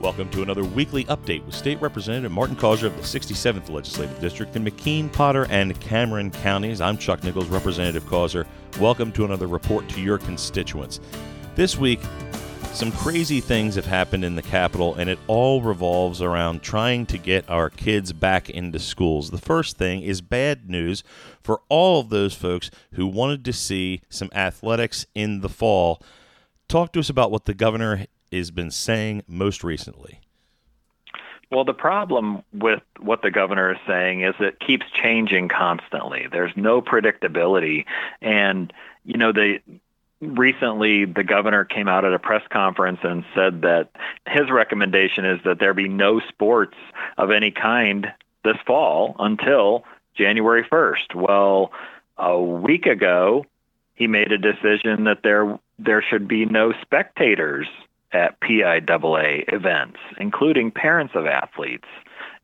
Welcome to another weekly update with State Representative Martin Causer of the 67th Legislative District in McKean, Potter, and Cameron counties. I'm Chuck Nichols, Representative Causer. Welcome to another report to your constituents. This week, some crazy things have happened in the Capitol, and it all revolves around trying to get our kids back into schools. The first thing is bad news for all of those folks who wanted to see some athletics in the fall. Talk to us about what the governor has been saying most recently. Well, the problem with what the governor is saying is it keeps changing constantly. There's no predictability. And, you know, the recently the governor came out at a press conference and said that his recommendation is that there be no sports of any kind this fall until January 1st. Well, a week ago, he made a decision that there there should be no spectators at PIAA events, including parents of athletes.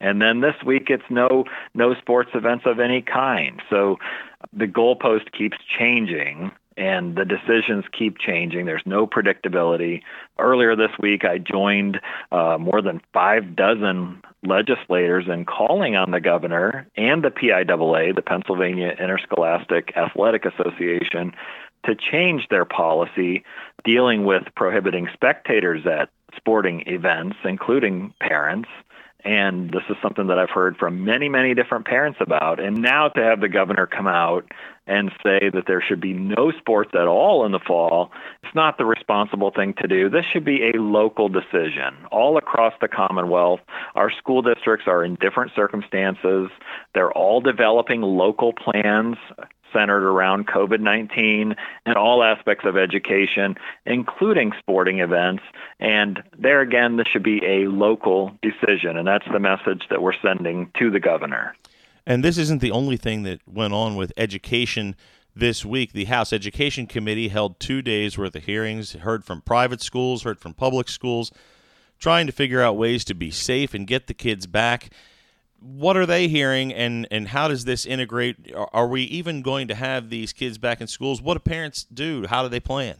And then this week it's no no sports events of any kind. So the goalpost keeps changing and the decisions keep changing. There's no predictability. Earlier this week, I joined uh, more than five dozen legislators in calling on the governor and the PIAA, the Pennsylvania Interscholastic Athletic Association, to change their policy dealing with prohibiting spectators at sporting events, including parents. And this is something that I've heard from many, many different parents about. And now to have the governor come out and say that there should be no sports at all in the fall, it's not the responsible thing to do. This should be a local decision. All across the Commonwealth, our school districts are in different circumstances. They're all developing local plans centered around COVID 19 and all aspects of education, including sporting events. And there again, this should be a local decision. And that's the message that we're sending to the governor. And this isn't the only thing that went on with education this week. The House Education Committee held two days worth of hearings, heard from private schools, heard from public schools, trying to figure out ways to be safe and get the kids back what are they hearing and and how does this integrate? Are we even going to have these kids back in schools? What do parents do? How do they plan?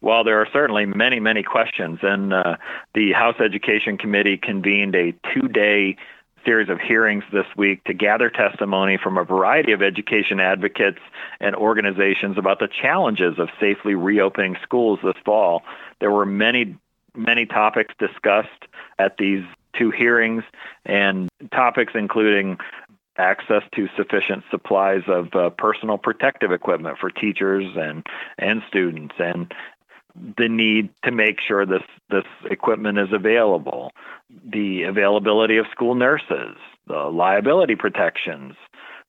Well, there are certainly many, many questions, and uh, the House Education Committee convened a two-day series of hearings this week to gather testimony from a variety of education advocates and organizations about the challenges of safely reopening schools this fall. There were many, many topics discussed at these two hearings and topics including access to sufficient supplies of uh, personal protective equipment for teachers and and students and the need to make sure this this equipment is available. The availability of school nurses the liability protections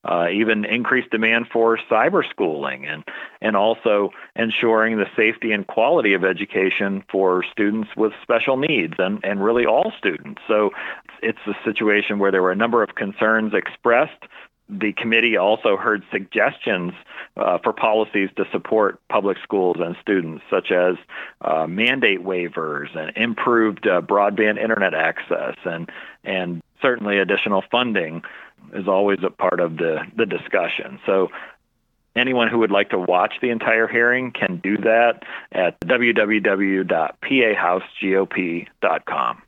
uh, even increased demand for cyber schooling and, and also ensuring the safety and quality of education for students with special needs and, and really all students. So it's a situation where there were a number of concerns expressed. The committee also heard suggestions uh, for policies to support public schools and students, such as uh, mandate waivers and improved uh, broadband internet access, and and certainly additional funding is always a part of the, the discussion. So anyone who would like to watch the entire hearing can do that at www.pahousegop.com.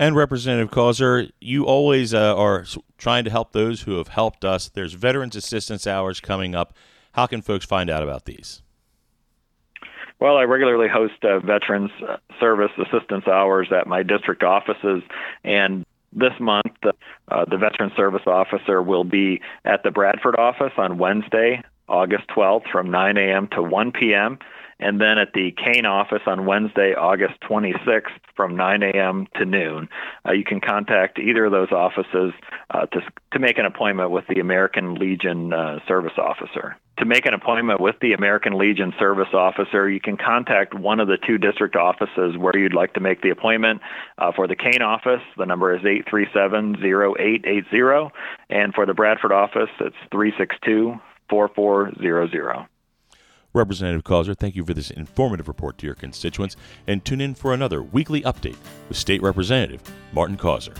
And Representative Causer, you always uh, are trying to help those who have helped us. There's Veterans Assistance Hours coming up. How can folks find out about these? Well, I regularly host uh, Veterans Service Assistance Hours at my district offices, and this month, uh, the Veteran Service Officer will be at the Bradford office on Wednesday, August 12th from 9 a.m. to 1 p.m., and then at the Kane office on Wednesday, August 26th from 9 a.m. to noon. Uh, you can contact either of those offices uh, to, to make an appointment with the American Legion uh, Service Officer to make an appointment with the American Legion service officer, you can contact one of the two district offices where you'd like to make the appointment. Uh, for the Kane office, the number is 837-0880, and for the Bradford office, it's 362-4400. Representative Causer, thank you for this informative report to your constituents, and tune in for another weekly update with State Representative Martin Causer.